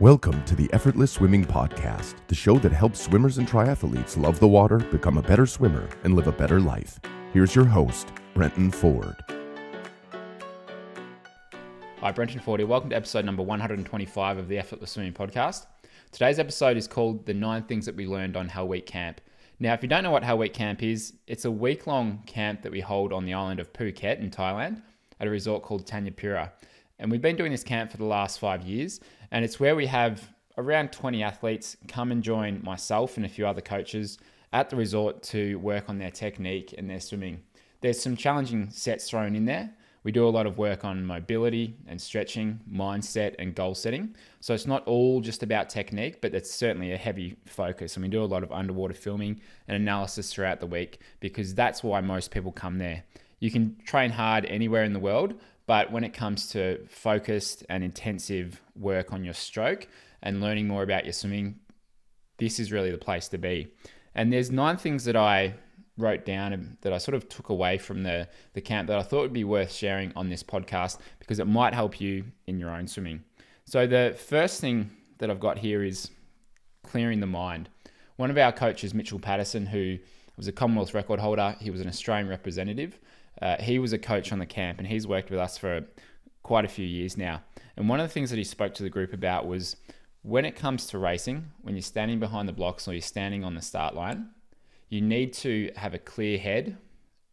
Welcome to the Effortless Swimming Podcast, the show that helps swimmers and triathletes love the water, become a better swimmer, and live a better life. Here's your host, Brenton Ford. Hi, Brenton Ford. Welcome to episode number 125 of the Effortless Swimming Podcast. Today's episode is called The Nine Things That We Learned on Hell Week Camp. Now, if you don't know what Hell Week Camp is, it's a week long camp that we hold on the island of Phuket in Thailand at a resort called Thanyapura. And we've been doing this camp for the last five years, and it's where we have around 20 athletes come and join myself and a few other coaches at the resort to work on their technique and their swimming. There's some challenging sets thrown in there. We do a lot of work on mobility and stretching, mindset, and goal setting. So it's not all just about technique, but it's certainly a heavy focus. And we do a lot of underwater filming and analysis throughout the week because that's why most people come there. You can train hard anywhere in the world, but when it comes to focused and intensive work on your stroke and learning more about your swimming, this is really the place to be. And there's nine things that I wrote down that I sort of took away from the, the camp that I thought would be worth sharing on this podcast because it might help you in your own swimming. So, the first thing that I've got here is clearing the mind. One of our coaches, Mitchell Patterson, who was a Commonwealth record holder, he was an Australian representative, uh, he was a coach on the camp and he's worked with us for quite a few years now. And one of the things that he spoke to the group about was when it comes to racing, when you're standing behind the blocks or you're standing on the start line, you need to have a clear head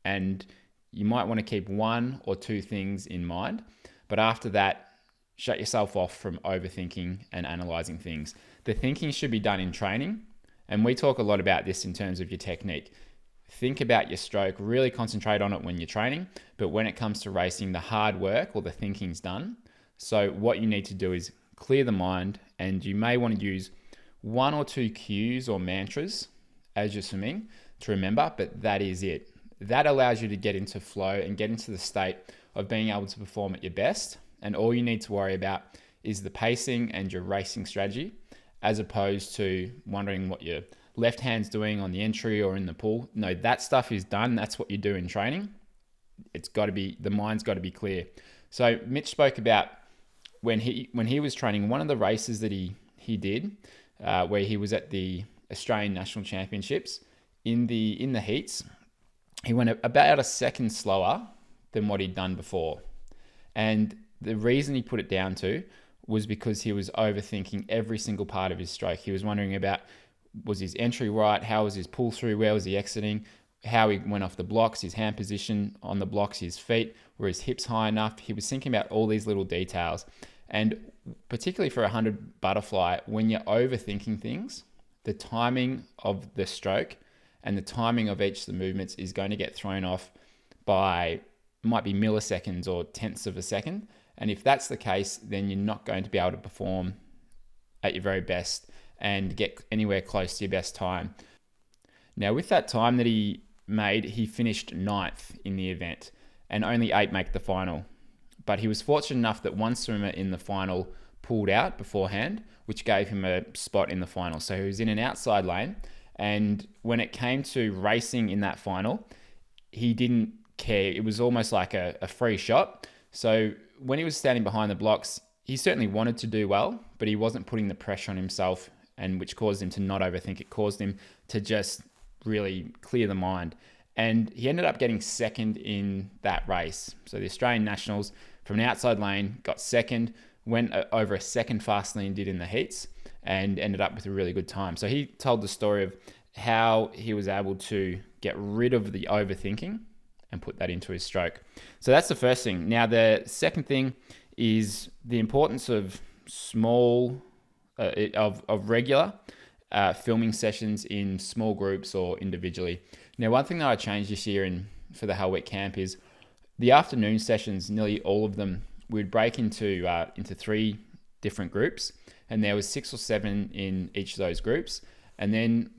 and you might want to keep one or two things in mind. But after that, shut yourself off from overthinking and analyzing things. The thinking should be done in training. And we talk a lot about this in terms of your technique think about your stroke, really concentrate on it when you're training. But when it comes to racing, the hard work or the thinking's done. So, what you need to do is clear the mind, and you may want to use one or two cues or mantras as you're swimming to remember, but that is it. That allows you to get into flow and get into the state of being able to perform at your best. And all you need to worry about is the pacing and your racing strategy, as opposed to wondering what you're left hand's doing on the entry or in the pool. No, that stuff is done. That's what you do in training. It's got to be the mind's got to be clear. So Mitch spoke about when he when he was training. One of the races that he he did, uh, where he was at the Australian National Championships in the in the heats, he went about a second slower than what he'd done before, and the reason he put it down to was because he was overthinking every single part of his stroke. He was wondering about was his entry right? How was his pull through? Where was he exiting? How he went off the blocks, his hand position on the blocks, his feet, were his hips high enough? He was thinking about all these little details. And particularly for a 100 butterfly, when you're overthinking things, the timing of the stroke and the timing of each of the movements is going to get thrown off by might be milliseconds or tenths of a second. And if that's the case, then you're not going to be able to perform at your very best and get anywhere close to your best time. Now, with that time that he made, he finished ninth in the event, and only eight make the final. But he was fortunate enough that one swimmer in the final pulled out beforehand, which gave him a spot in the final. So he was in an outside lane, and when it came to racing in that final, he didn't care. It was almost like a, a free shot. So when he was standing behind the blocks, he certainly wanted to do well, but he wasn't putting the pressure on himself and which caused him to not overthink. It caused him to just really clear the mind. And he ended up getting second in that race. So the Australian Nationals from an outside lane got second, went uh, over a second faster than he did in the heats, and ended up with a really good time. So he told the story of how he was able to get rid of the overthinking and put that into his stroke. So that's the first thing. Now, the second thing is the importance of small uh, of, of regular uh, filming sessions in small groups or individually. Now, one thing that I changed this year in for the Hell Week camp is the afternoon sessions. Nearly all of them we'd break into uh, into three different groups, and there was six or seven in each of those groups, and then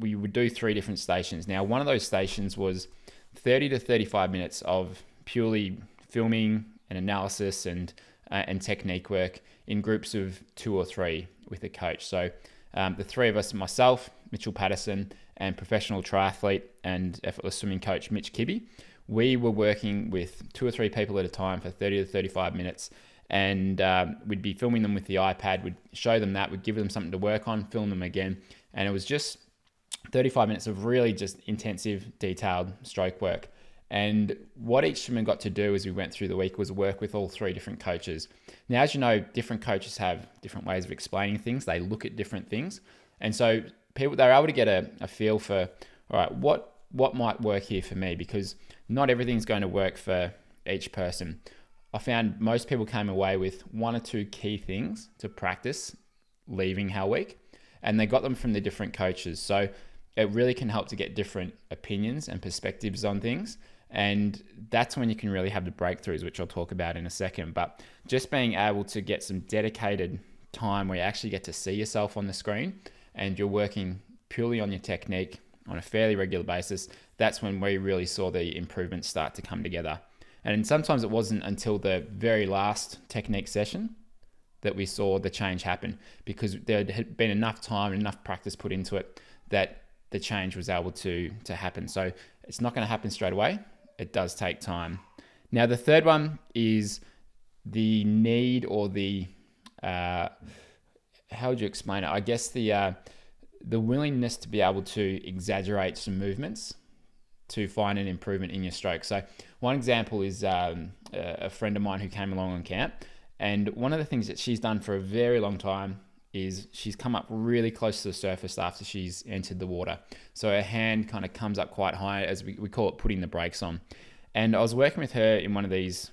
we would do three different stations. Now, one of those stations was 30 to 35 minutes of purely filming and analysis and uh, and technique work in groups of two or three with a coach. So um, the three of us, myself, Mitchell Patterson, and professional triathlete and effortless swimming coach Mitch Kibbe, we were working with two or three people at a time for 30 to 35 minutes. and um, we'd be filming them with the iPad. We'd show them that. We'd give them something to work on, film them again, and it was just 35 minutes of really just intensive, detailed stroke work. And what each swimmer got to do as we went through the week was work with all three different coaches. Now, as you know, different coaches have different ways of explaining things. They look at different things, and so people they're able to get a, a feel for all right what what might work here for me because not everything's going to work for each person. I found most people came away with one or two key things to practice leaving Hell Week, and they got them from the different coaches. So it really can help to get different opinions and perspectives on things. And that's when you can really have the breakthroughs, which I'll talk about in a second. But just being able to get some dedicated time where you actually get to see yourself on the screen and you're working purely on your technique on a fairly regular basis, that's when we really saw the improvements start to come together. And sometimes it wasn't until the very last technique session that we saw the change happen because there had been enough time and enough practice put into it that the change was able to to happen. So it's not going to happen straight away. It does take time. Now the third one is the need or the uh, how would you explain it? I guess the uh, the willingness to be able to exaggerate some movements to find an improvement in your stroke. So one example is um, a friend of mine who came along on camp, and one of the things that she's done for a very long time is she's come up really close to the surface after she's entered the water. So her hand kind of comes up quite high, as we, we call it putting the brakes on. And I was working with her in one of these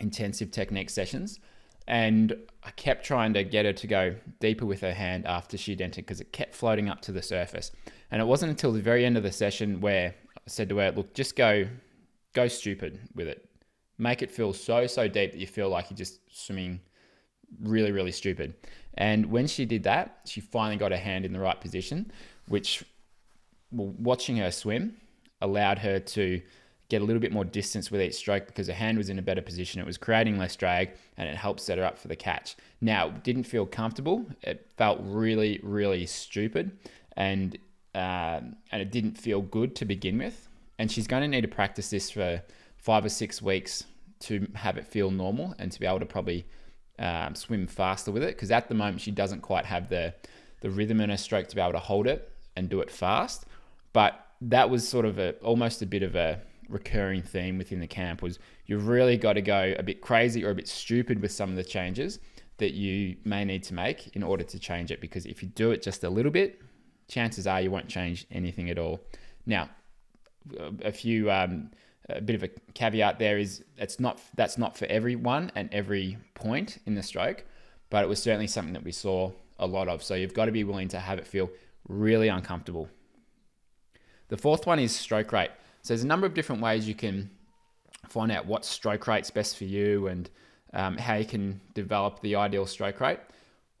intensive technique sessions, and I kept trying to get her to go deeper with her hand after she'd entered because it kept floating up to the surface. And it wasn't until the very end of the session where I said to her, "Look, just go, go stupid with it. Make it feel so so deep that you feel like you're just swimming really really stupid." And when she did that, she finally got her hand in the right position, which watching her swim allowed her to get a little bit more distance with each stroke because her hand was in a better position. It was creating less drag and it helped set her up for the catch. Now, it didn't feel comfortable. It felt really, really stupid and um, and it didn't feel good to begin with. And she's going to need to practice this for five or six weeks to have it feel normal and to be able to probably um, swim faster with it. Because at the moment, she doesn't quite have the the rhythm in her stroke to be able to hold it and do it fast. But that was sort of a almost a bit of a recurring theme within the camp was you've really got to go a bit crazy or a bit stupid with some of the changes that you may need to make in order to change it because if you do it just a little bit chances are you won't change anything at all now a few um, a bit of a caveat there is it's not that's not for everyone and every point in the stroke but it was certainly something that we saw a lot of so you've got to be willing to have it feel really uncomfortable the fourth one is stroke rate so there's a number of different ways you can find out what stroke rate's best for you and um, how you can develop the ideal stroke rate.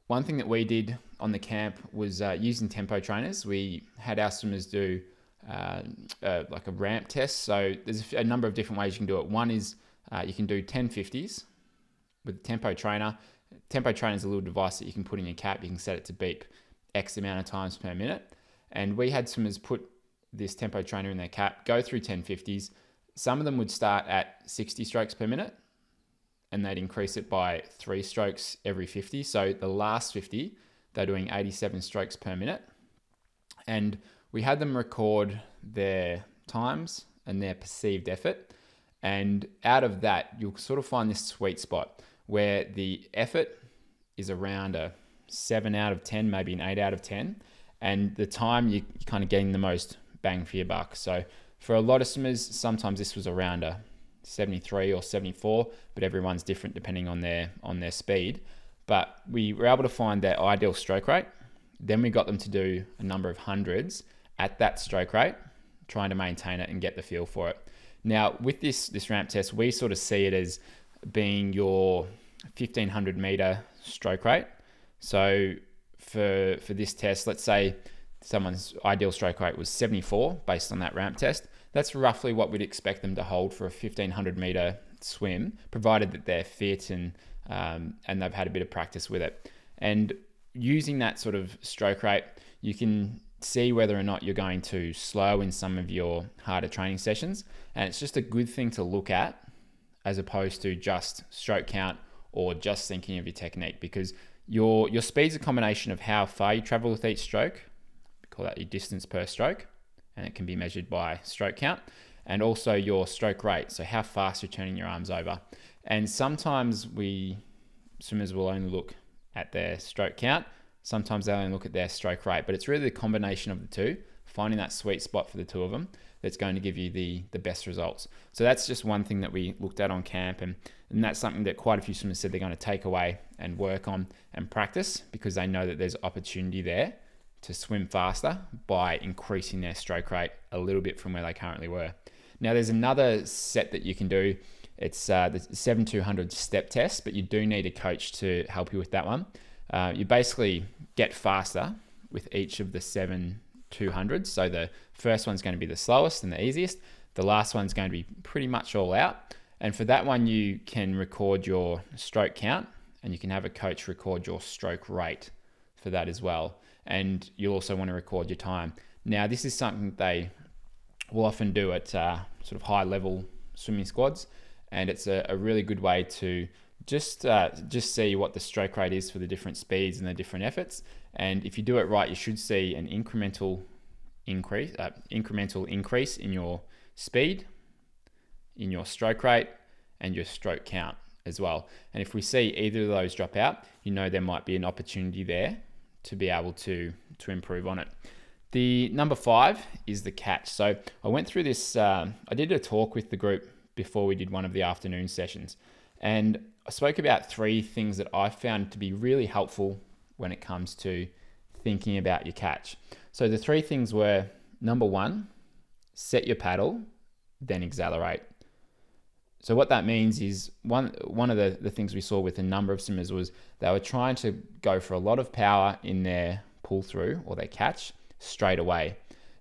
One thing that we did on the camp was uh, using tempo trainers. We had our swimmers do uh, uh, like a ramp test. So there's a number of different ways you can do it. One is uh, you can do 1050s with tempo trainer. Tempo trainer is a little device that you can put in your cap. You can set it to beep X amount of times per minute. And we had swimmers put this tempo trainer in their cap, go through 1050s. Some of them would start at 60 strokes per minute and they'd increase it by three strokes every 50. So the last 50, they're doing 87 strokes per minute. And we had them record their times and their perceived effort. And out of that, you'll sort of find this sweet spot where the effort is around a 7 out of 10, maybe an 8 out of 10. And the time you, are kind of getting the most bang for your buck. So for a lot of swimmers, sometimes this was around a 73 or 74, but everyone's different depending on their on their speed. But we were able to find their ideal stroke rate. Then we got them to do a number of hundreds at that stroke rate, trying to maintain it and get the feel for it. Now, with this this ramp test, we sort of see it as being your 1500 meter stroke rate. So for for this test, let's say someone's ideal stroke rate was 74 based on that ramp test. That's roughly what we'd expect them to hold for a 1500 meter swim, provided that they're fit and um, and they've had a bit of practice with it. And using that sort of stroke rate, you can see whether or not you're going to slow in some of your harder training sessions. And it's just a good thing to look at as opposed to just stroke count or just thinking of your technique because your your speed's a combination of how far you travel with each stroke. We call that your distance per stroke, and it can be measured by stroke count, and also your stroke rate, so how fast you're turning your arms over. And sometimes we swimmers will only look at their stroke count. Sometimes they only look at their stroke rate, but it's really the combination of the two, finding that sweet spot for the two of them that's going to give you the the best results. So that's just one thing that we looked at on camp, and and that's something that quite a few swimmers said they're going to take away and work on and practice because they know that there's opportunity there to swim faster by increasing their stroke rate a little bit from where they currently were. Now there's another set that you can do. It's uh, the 7200 step test, but you do need a coach to help you with that one. Uh, you basically get faster with each of the seven 200s. So the first one's going to be the slowest and the easiest. The last one's going to be pretty much all out. And for that one, you can record your stroke count and you can have a coach record your stroke rate for that as well. And you'll also want to record your time. Now, this is something that they will often do at uh, sort of high level swimming squads. And it's a, a really good way to just uh, just see what the stroke rate is for the different speeds and the different efforts. And if you do it right, you should see an incremental increase, uh, incremental increase in your speed, in your stroke rate, and your stroke count as well. And if we see either of those drop out, you know there might be an opportunity there to be able to to improve on it. The number five is the catch. So I went through this. Uh, I did a talk with the group before we did one of the afternoon sessions, and I spoke about three things that I found to be really helpful when it comes to thinking about your catch. So the three things were number one, set your paddle, then accelerate. So what that means is one one of the, the things we saw with a number of swimmers was they were trying to go for a lot of power in their pull through or their catch straight away.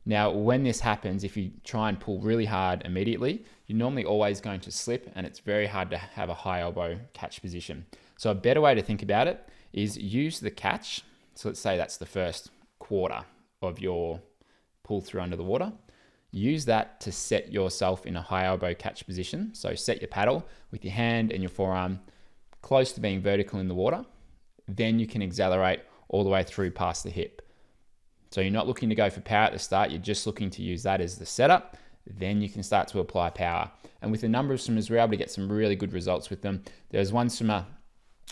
Now, when this happens, if you try and pull really hard immediately, you're normally always going to slip and it's very hard to have a high elbow catch position. So, a better way to think about it is use the catch. So, let's say that's the first quarter of your pull through under the water. Use that to set yourself in a high elbow catch position. So, set your paddle with your hand and your forearm close to being vertical in the water. Then you can accelerate all the way through past the hip. So you're not looking to go for power at the start, you're just looking to use that as the setup. Then you can start to apply power. And with a number of swimmers, we're able to get some really good results with them. There was one swimmer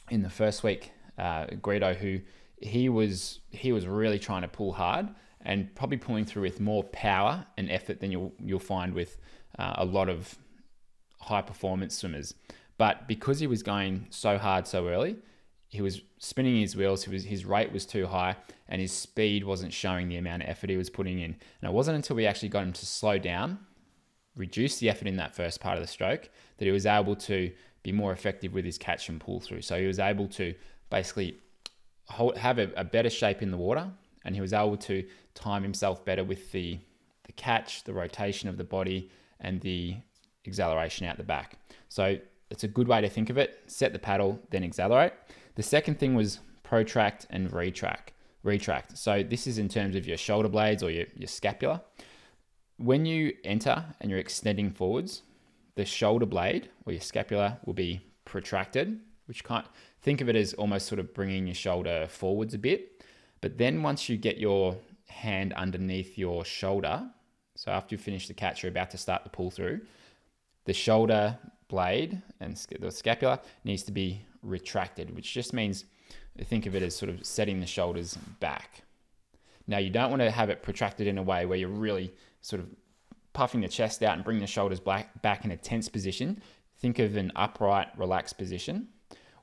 in the first week, uh, Guido, who he was he was really trying to pull hard and probably pulling through with more power and effort than you'll you'll find with uh, a lot of high performance swimmers. But because he was going so hard so early, he was spinning his wheels. His rate was too high, and his speed wasn't showing the amount of effort he was putting in. And it wasn't until we actually got him to slow down, reduce the effort in that first part of the stroke, that he was able to be more effective with his catch and pull through. So he was able to basically hold, have a, a better shape in the water, and he was able to time himself better with the the catch, the rotation of the body, and the acceleration out the back. So it's a good way to think of it. Set the paddle, then accelerate. The second thing was protract and retract. Retract. So this is in terms of your shoulder blades or your, your scapula. When you enter and you're extending forwards, the shoulder blade or your scapula will be protracted, which can't think of it as almost sort of bringing your shoulder forwards a bit. But then once you get your hand underneath your shoulder, so after you finish the catch, you're about to start the pull through, the shoulder blade and the scapula needs to be retracted, which just means think of it as sort of setting the shoulders back. Now, you don't want to have it protracted in a way where you're really sort of puffing the chest out and bringing the shoulders back, back in a tense position. Think of an upright, relaxed position.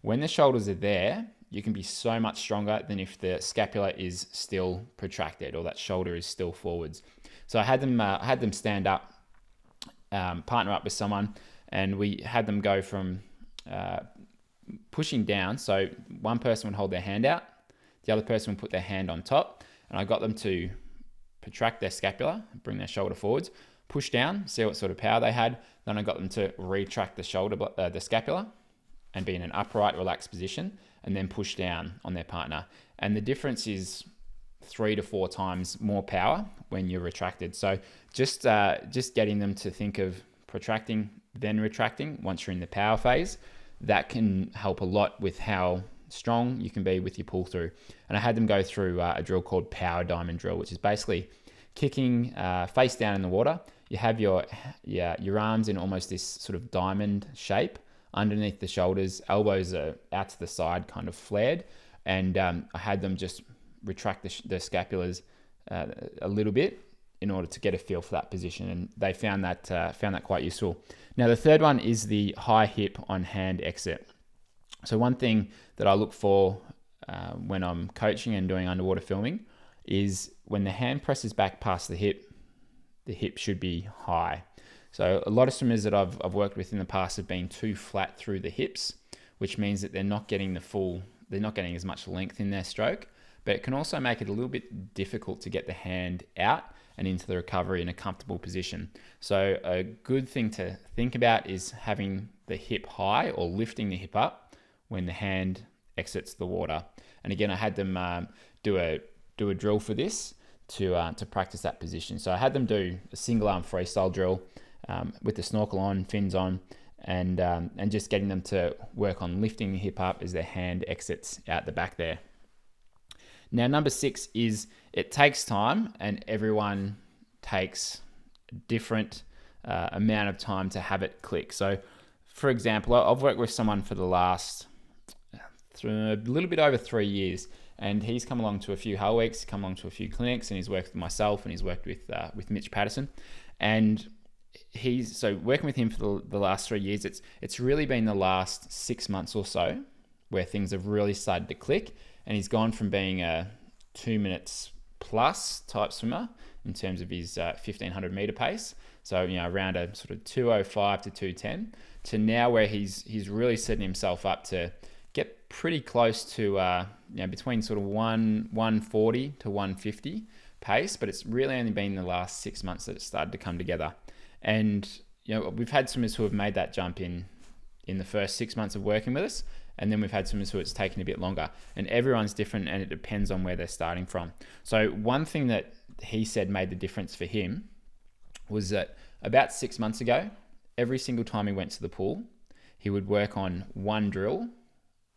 When the shoulders are there, you can be so much stronger than if the scapula is still protracted or that shoulder is still forwards. So I had them, uh, I had them stand up, um, partner up with someone, and we had them go from uh, pushing down. So one person would hold their hand out, the other person would put their hand on top, and I got them to protract their scapula, bring their shoulder forwards, push down, see what sort of power they had. Then I got them to retract the shoulder, uh, the scapula, and be in an upright, relaxed position, and then push down on their partner. And the difference is three to four times more power when you're retracted. So just uh, just getting them to think of protracting then retracting once you're in the power phase that can help a lot with how strong you can be with your pull through. And I had them go through uh, a drill called Power Diamond Drill, which is basically kicking uh, face down in the water. You have your yeah, your arms in almost this sort of diamond shape underneath the shoulders, elbows are out to the side, kind of flared. And um, I had them just retract the, the scapulars uh, a little bit in order to get a feel for that position, and they found that uh, found that quite useful. Now the third one is the high hip on hand exit. So one thing that I look for uh, when I'm coaching and doing underwater filming is when the hand presses back past the hip, the hip should be high. So a lot of swimmers that I've, I've worked with in the past have been too flat through the hips, which means that they're not getting the full, they're not getting as much length in their stroke. But it can also make it a little bit difficult to get the hand out and into the recovery in a comfortable position. So, a good thing to think about is having the hip high or lifting the hip up when the hand exits the water. And again, I had them um, do a do a drill for this to uh, to practice that position. So I had them do a single arm freestyle drill um, with the snorkel on, fins on, and um, and just getting them to work on lifting the hip up as their hand exits out the back there. Now, number six is it takes time, and everyone takes a different uh, amount of time to have it click. So, for example, I've worked with someone for the last through a little bit over three years, and he's come along to a few Hell Weeks, come along to a few clinics, and he's worked with myself, and he's worked with uh, with Mitch Patterson, and he's so working with him for the, the last three years. It's it's really been the last six months or so where things have really started to click, and he's gone from being a two minutes plus type swimmer in terms of his uh, 1500 meter pace. So, you know, around a sort of 205 to 210 to now where he's, he's really setting himself up to get pretty close to, uh, you know, between sort of one, 140 to 150 pace, but it's really only been the last six months that it started to come together. And, you know, we've had swimmers who have made that jump in, in the first six months of working with us and then we've had swimmers who it's taken a bit longer. And everyone's different, and it depends on where they're starting from. So one thing that he said made the difference for him was that about six months ago, every single time he went to the pool, he would work on one drill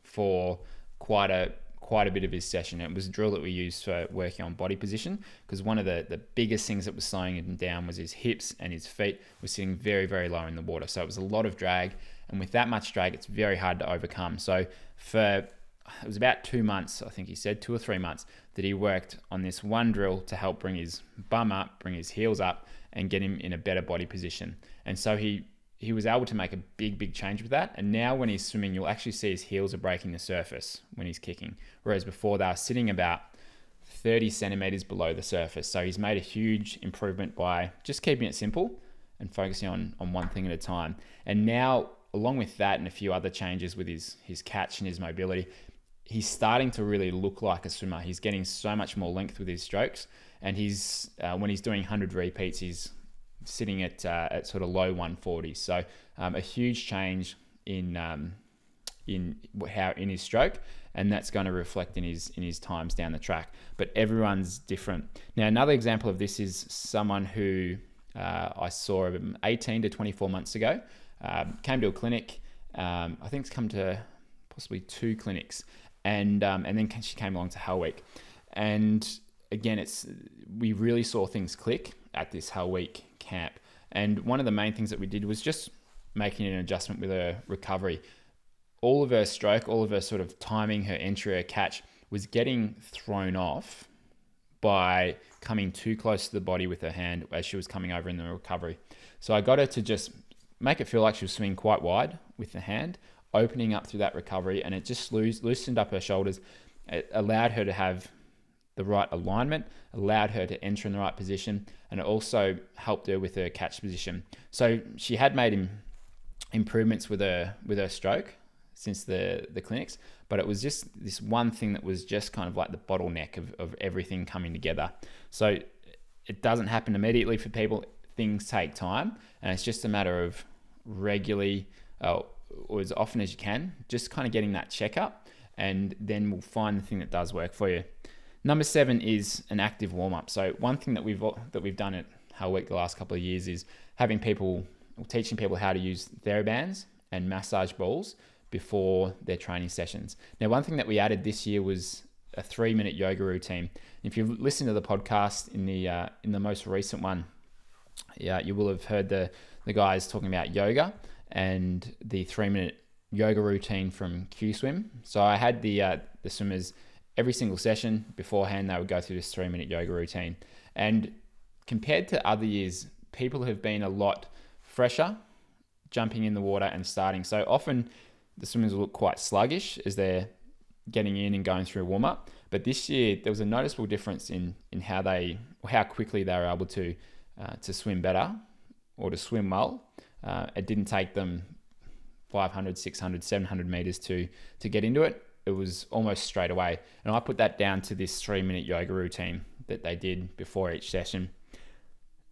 for quite a quite a bit of his session. It was a drill that we used for working on body position because one of the, the biggest things that was slowing him down was his hips and his feet were sitting very, very low in the water. So it was a lot of drag and with that much drag, it's very hard to overcome. So for it was about two months, I think he said, two or three months, that he worked on this one drill to help bring his bum up, bring his heels up, and get him in a better body position. And so he he was able to make a big, big change with that. And now when he's swimming, you'll actually see his heels are breaking the surface when he's kicking. Whereas before they were sitting about 30 centimeters below the surface. So he's made a huge improvement by just keeping it simple and focusing on, on one thing at a time. And now along with that and a few other changes with his his catch and his mobility, he's starting to really look like a swimmer. He's getting so much more length with his strokes, and he's uh, when he's doing 100 repeats, he's sitting at uh, at sort of low 140s. So um, a huge change in um, in how in his stroke, and that's going to reflect in his in his times down the track. But everyone's different. Now another example of this is someone who uh, I saw 18 to 24 months ago. Um, came to a clinic. Um, I think it's come to possibly two clinics, and um, and then she came along to Hell Week, and again, it's we really saw things click at this Hell Week camp. And one of the main things that we did was just making an adjustment with her recovery. All of her stroke, all of her sort of timing, her entry, her catch was getting thrown off by coming too close to the body with her hand as she was coming over in the recovery. So I got her to just make it feel like she was swimming quite wide with the hand, opening up through that recovery, and it just loosened up her shoulders. It allowed her to have the right alignment, allowed her to enter in the right position, and it also helped her with her catch position. So she had made improvements with her with her stroke since the the clinics, but it was just this one thing that was just kind of like the bottleneck of, of everything coming together. So it doesn't happen immediately for people. Things take time, and it's just a matter of regularly uh, or as often as you can, just kind of getting that checkup, and then we'll find the thing that does work for you. Number seven is an active warm up. So one thing that we've that we've done at Hell Week the last couple of years is having people teaching people how to use therabands and massage balls before their training sessions. Now, one thing that we added this year was a three minute yoga routine. If you listen to the podcast in the uh, in the most recent one, yeah, you will have heard the the guys talking about yoga and the three minute yoga routine from Q Swim. So I had the uh, the swimmers every single session beforehand. They would go through this three minute yoga routine, and compared to other years, people have been a lot fresher jumping in the water and starting. So often the swimmers look quite sluggish as they're getting in and going through a warm up. But this year there was a noticeable difference in in how they how quickly they were able to uh, to swim better or to swim well. Uh, it didn't take them 500, 600, 700 meters to to get into it. It was almost straight away. And I put that down to this three minute yoga routine that they did before each session.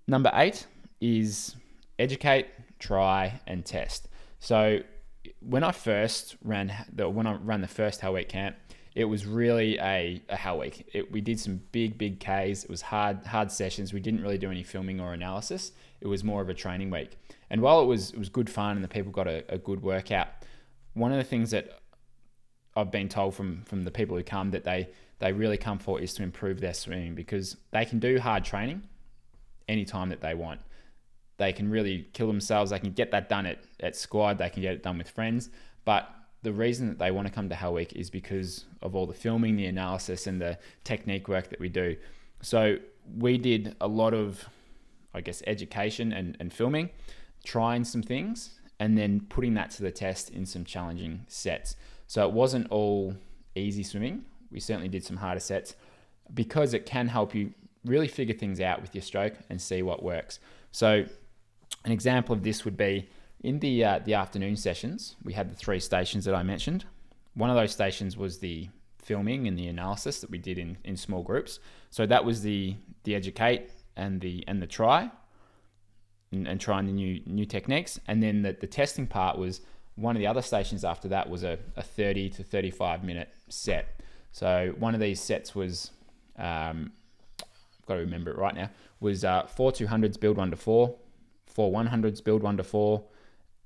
Number eight is educate, try, and test. So when I first ran the when I ran the first Hell Week camp, it was really a, a Hell Week. It, we did some big big Ks. It was hard hard sessions. We didn't really do any filming or analysis. It was more of a training week. And while it was it was good fun and the people got a, a good workout, one of the things that I've been told from from the people who come that they they really come for is to improve their swimming because they can do hard training anytime that they want. They can really kill themselves. They can get that done at, at squad. They can get it done with friends. But the reason that they want to come to Hell Week is because of all the filming, the analysis, and the technique work that we do. So we did a lot of, I guess, education and, and filming, trying some things, and then putting that to the test in some challenging sets. So it wasn't all easy swimming. We certainly did some harder sets because it can help you really figure things out with your stroke and see what works. So an example of this would be in the uh, the afternoon sessions. We had the three stations that I mentioned. One of those stations was the filming and the analysis that we did in, in small groups. So that was the the educate and the and the try and, and trying the new new techniques. And then the, the testing part was one of the other stations after that was a, a 30 to 35 minute set. So one of these sets was um, I've got to remember it right now was uh, four 200s build one to four, four 100s build one to four,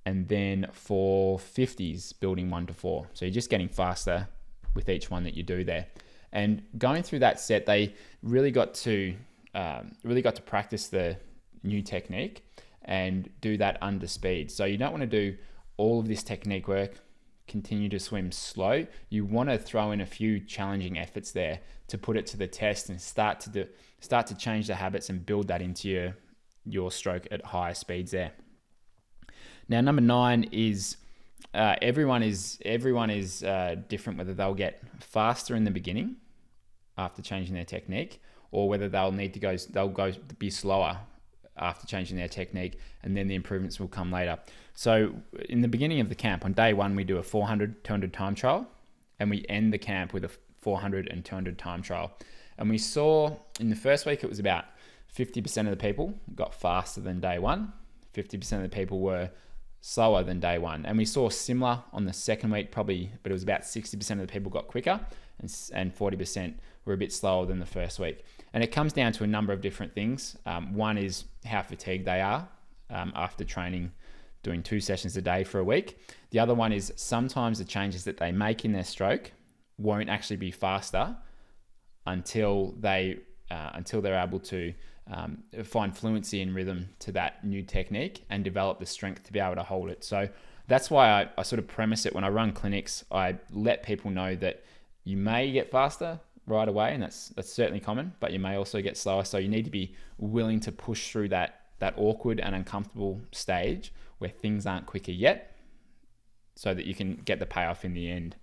and then for 50s building one to four. So you're just getting faster with each one that you do there. And going through that set, they really got to um, really got to practice the new technique and do that under speed. So you don't want to do all of this technique work, continue to swim slow. You want to throw in a few challenging efforts there to put it to the test and start to do, start to change the habits and build that into your your stroke at higher speeds there. Now, number nine is uh, everyone is everyone is uh, different. Whether they'll get faster in the beginning after changing their technique, or whether they'll need to go they'll go be slower after changing their technique, and then the improvements will come later. So, in the beginning of the camp, on day one, we do a 400 200 time trial, and we end the camp with a 400 and 200 time trial. And we saw in the first week it was about 50% of the people got faster than day one, 50% of the people were slower than day one. And we saw similar on the second week, probably, but it was about 60% of the people got quicker and, and 40% were a bit slower than the first week. And it comes down to a number of different things. Um, one is how fatigued they are um, after training, doing two sessions a day for a week. The other one is sometimes the changes that they make in their stroke won't actually be faster until they uh, until they're able to um, find fluency and rhythm to that new technique and develop the strength to be able to hold it. So that's why I, I sort of premise it when I run clinics. I let people know that you may get faster right away, and that's that's certainly common, but you may also get slower. So you need to be willing to push through that that awkward and uncomfortable stage where things aren't quicker yet, so that you can get the payoff in the end.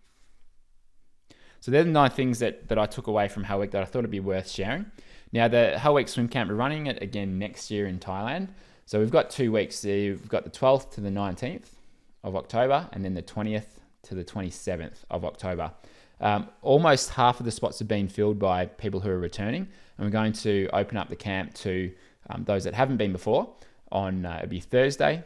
So they're the nine things that, that I took away from Hell Week that I thought would be worth sharing. Now, the Hell Week Swim Camp, we're running it again next year in Thailand. So we've got two weeks. We've got the 12th to the 19th of October, and then the 20th to the 27th of October. Um, almost half of the spots have been filled by people who are returning, and we're going to open up the camp to um, those that haven't been before. On uh, it'll be Thursday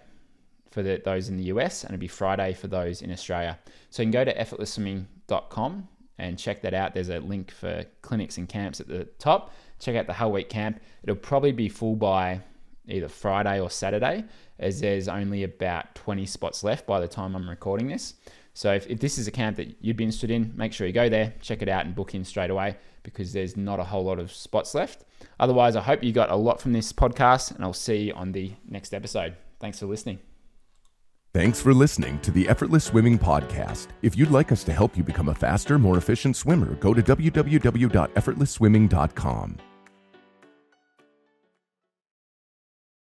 for the, those in the US, and it'll be Friday for those in Australia. So you can go to effortlessswimming.com and check that out. There's a link for clinics and camps at the top check out the Hell Week camp. It'll probably be full by either Friday or Saturday, as there's only about 20 spots left by the time I'm recording this. So if, if this is a camp that you'd be interested in, make sure you go there, check it out, and book in straight away because there's not a whole lot of spots left. Otherwise, I hope you got a lot from this podcast, and I'll see you on the next episode. Thanks for listening. Thanks for listening to the Effortless Swimming Podcast. If you'd like us to help you become a faster, more efficient swimmer, go to www.effortlessswimming.com.